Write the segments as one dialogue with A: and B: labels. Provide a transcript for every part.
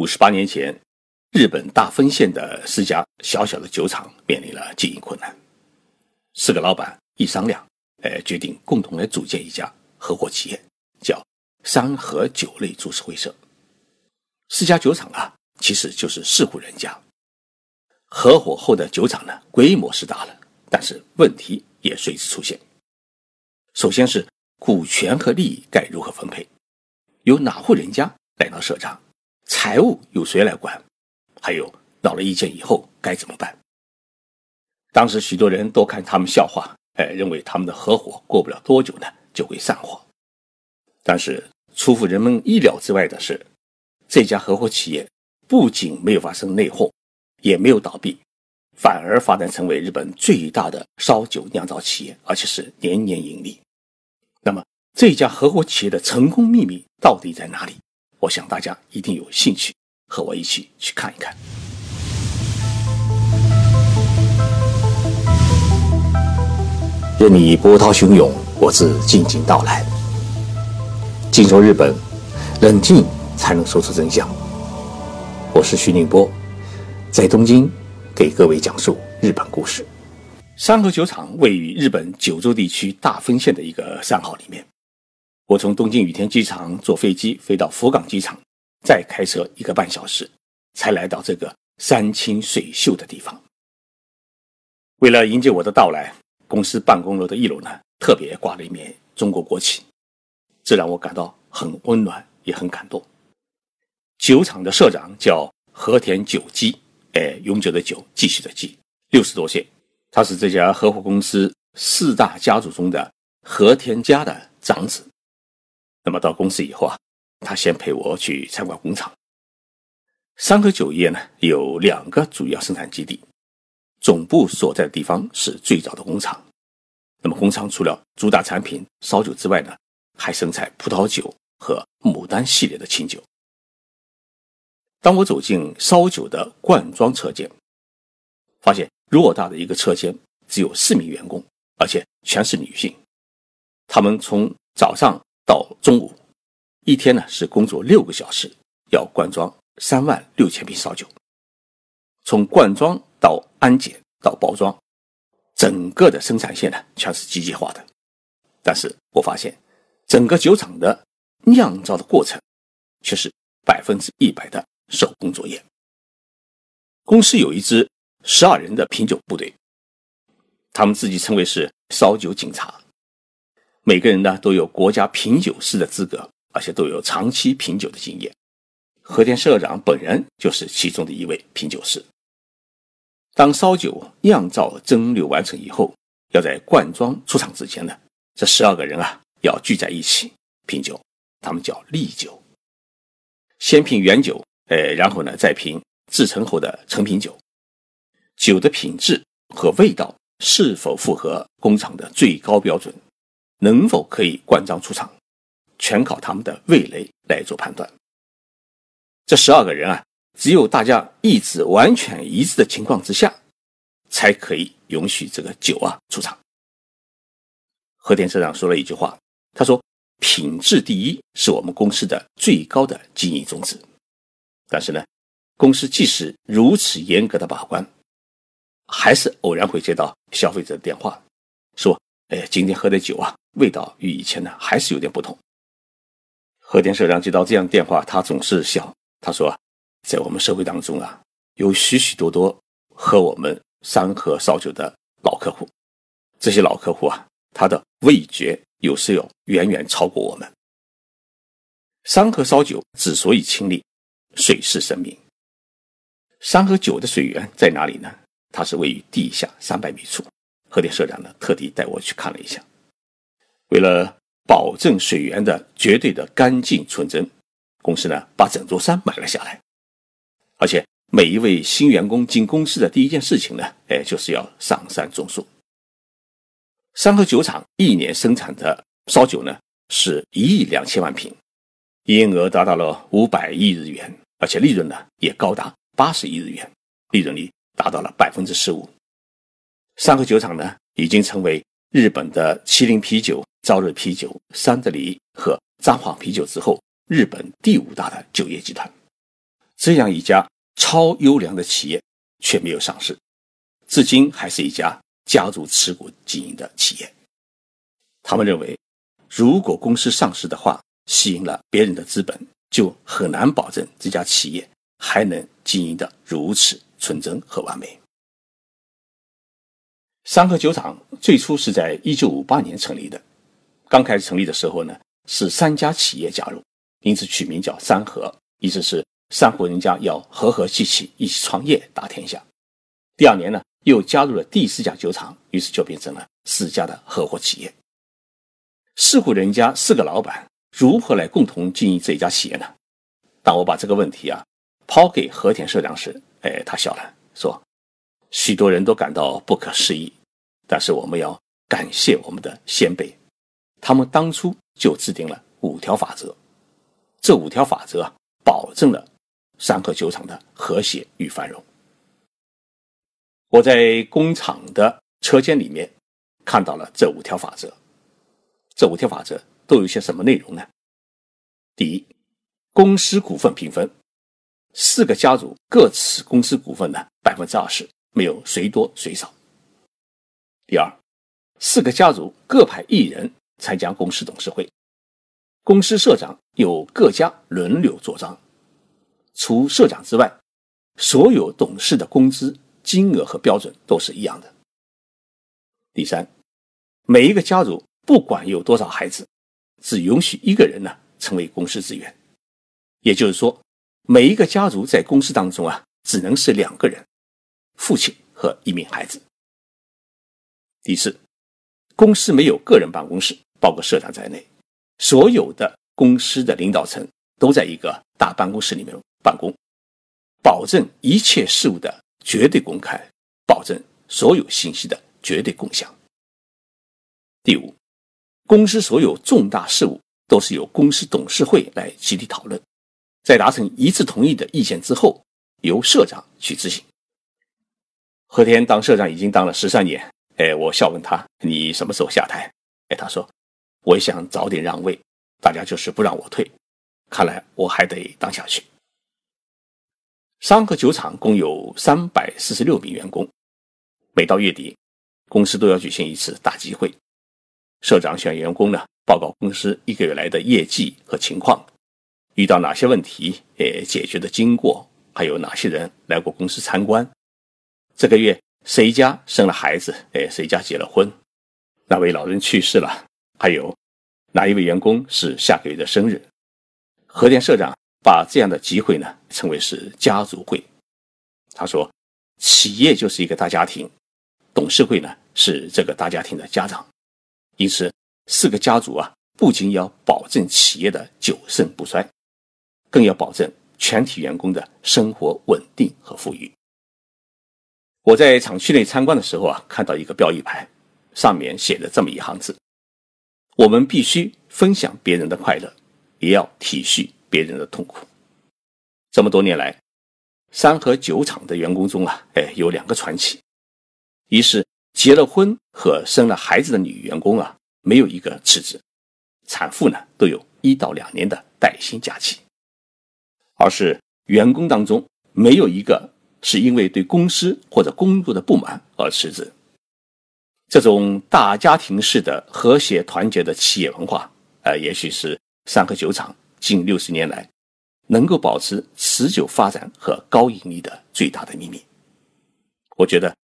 A: 五十八年前，日本大分县的四家小小的酒厂面临了经营困难。四个老板一商量，哎，决定共同来组建一家合伙企业，叫山河酒类株式会社。四家酒厂啊，其实就是四户人家。合伙后的酒厂呢，规模是大了，但是问题也随之出现。首先是股权和利益该如何分配，由哪户人家来当社长？财务由谁来管？还有闹了意见以后该怎么办？当时许多人都看他们笑话，哎，认为他们的合伙过不了多久呢就会散伙。但是出乎人们意料之外的是，这家合伙企业不仅没有发生内讧，也没有倒闭，反而发展成为日本最大的烧酒酿造企业，而且是年年盈利。那么这家合伙企业的成功秘密到底在哪里？我想大家一定有兴趣和我一起去看一看。任你波涛汹涌，我自静静到来。静说日本，冷静才能说出真相。我是徐宁波，在东京给各位讲述日本故事。山河酒厂位于日本九州地区大分县的一个山号里面。我从东京羽田机场坐飞机飞到福冈机场，再开车一个半小时，才来到这个山清水秀的地方。为了迎接我的到来，公司办公楼的一楼呢，特别挂了一面中国国旗，这让我感到很温暖，也很感动。酒厂的社长叫和田久基，哎，永久的久，继续的继，六十多岁，他是这家合伙公司四大家族中的和田家的长子。那么到公司以后啊，他先陪我去参观工厂。三河酒业呢有两个主要生产基地，总部所在的地方是最早的工厂。那么工厂除了主打产品烧酒之外呢，还生产葡萄酒和牡丹系列的清酒。当我走进烧酒的灌装车间，发现偌大的一个车间只有四名员工，而且全是女性。他们从早上。到中午，一天呢是工作六个小时，要灌装三万六千瓶烧酒。从灌装到安检到包装，整个的生产线呢全是机械化的。但是我发现，整个酒厂的酿造的过程却是百分之一百的手工作业。公司有一支十二人的品酒部队，他们自己称为是烧酒警察。每个人呢都有国家品酒师的资格，而且都有长期品酒的经验。和田社长本人就是其中的一位品酒师。当烧酒酿造蒸馏完成以后，要在灌装出厂之前呢，这十二个人啊要聚在一起品酒，他们叫立酒。先品原酒，呃，然后呢再品制成后的成品酒。酒的品质和味道是否符合工厂的最高标准？能否可以灌装出厂，全靠他们的味蕾来做判断。这十二个人啊，只有大家意志完全一致的情况之下，才可以允许这个酒啊出厂。和田社长说了一句话，他说：“品质第一是我们公司的最高的经营宗旨。”但是呢，公司即使如此严格的把关，还是偶然会接到消费者的电话，说：“哎，今天喝的酒啊。”味道与以前呢还是有点不同。和田社长接到这样电话，他总是笑。他说：“在我们社会当中啊，有许许多多喝我们山河烧酒的老客户。这些老客户啊，他的味觉有时要远远超过我们。山河烧酒之所以清丽，水是神明。山河酒的水源在哪里呢？它是位于地下三百米处。和田社长呢，特地带我去看了一下。”为了保证水源的绝对的干净纯真，公司呢把整座山买了下来，而且每一位新员工进公司的第一件事情呢，哎，就是要上山种树。山河酒厂一年生产的烧酒呢是一亿两千万瓶，营业额达到了五百亿日元，而且利润呢也高达八十亿日元，利润率达到了百分之十五。山河酒厂呢已经成为日本的麒麟啤酒。朝日啤酒、三得利和彰化啤酒之后，日本第五大的酒业集团。这样一家超优良的企业却没有上市，至今还是一家家族持股经营的企业。他们认为，如果公司上市的话，吸引了别人的资本，就很难保证这家企业还能经营的如此纯真和完美。三和酒厂最初是在一九五八年成立的，刚开始成立的时候呢，是三家企业加入，因此取名叫三和，意思是三户人家要和和气气一起创业打天下。第二年呢，又加入了第四家酒厂，于是就变成了四家的合伙企业。四户人家四个老板如何来共同经营这一家企业呢？当我把这个问题啊抛给和田社长时，哎，他笑了，说：“许多人都感到不可思议。”但是我们要感谢我们的先辈，他们当初就制定了五条法则，这五条法则，保证了三和酒厂的和谐与繁荣。我在工厂的车间里面看到了这五条法则，这五条法则都有些什么内容呢？第一，公司股份平分，四个家族各持公司股份的百分之二十，没有谁多谁少。第二，四个家族各派一人参加公司董事会，公司社长由各家轮流做账，除社长之外，所有董事的工资金额和标准都是一样的。第三，每一个家族不管有多少孩子，只允许一个人呢成为公司职员，也就是说，每一个家族在公司当中啊，只能是两个人，父亲和一名孩子。第四，公司没有个人办公室，包括社长在内，所有的公司的领导层都在一个大办公室里面办公，保证一切事务的绝对公开，保证所有信息的绝对共享。第五，公司所有重大事务都是由公司董事会来集体讨论，在达成一致同意的意见之后，由社长去执行。和田当社长已经当了十三年。哎，我笑问他：“你什么时候下台？”哎，他说：“我想早点让位，大家就是不让我退，看来我还得当下去。”三和酒厂共有三百四十六名员工，每到月底，公司都要举行一次大集会，社长向员工呢报告公司一个月来的业绩和情况，遇到哪些问题，呃，解决的经过，还有哪些人来过公司参观，这个月。谁家生了孩子？哎，谁家结了婚？哪位老人去世了？还有哪一位员工是下个月的生日？和田社长把这样的集会呢称为是家族会。他说，企业就是一个大家庭，董事会呢是这个大家庭的家长，因此四个家族啊不仅要保证企业的久盛不衰，更要保证全体员工的生活稳定和富裕。我在厂区内参观的时候啊，看到一个标语牌，上面写着这么一行字：“我们必须分享别人的快乐，也要体恤别人的痛苦。”这么多年来，三和酒厂的员工中啊，哎，有两个传奇：一是结了婚和生了孩子的女员工啊，没有一个辞职，产妇呢都有一到两年的带薪假期；二是员工当中没有一个。是因为对公司或者工作的不满而辞职。这种大家庭式的和谐团结的企业文化，呃，也许是三和酒厂近六十年来能够保持持久发展和高盈利的最大的秘密。我觉得，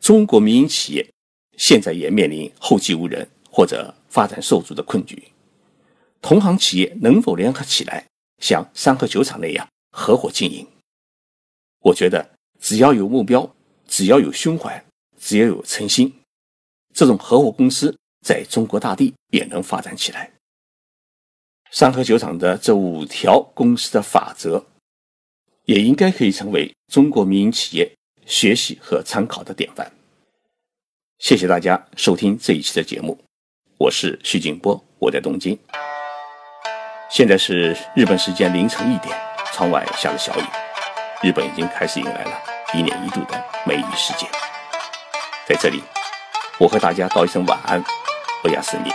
A: 中国民营企业现在也面临后继无人或者发展受阻的困局，同行企业能否联合起来，像三和酒厂那样合伙经营？我觉得。只要有目标，只要有胸怀，只要有诚心，这种合伙公司在中国大地也能发展起来。三和酒厂的这五条公司的法则，也应该可以成为中国民营企业学习和参考的典范。谢谢大家收听这一期的节目，我是徐景波，我在东京。现在是日本时间凌晨一点，窗外下着小雨，日本已经开始迎来了。一年一度的梅雨时节，在这里，我和大家道一声晚安，不亚斯密。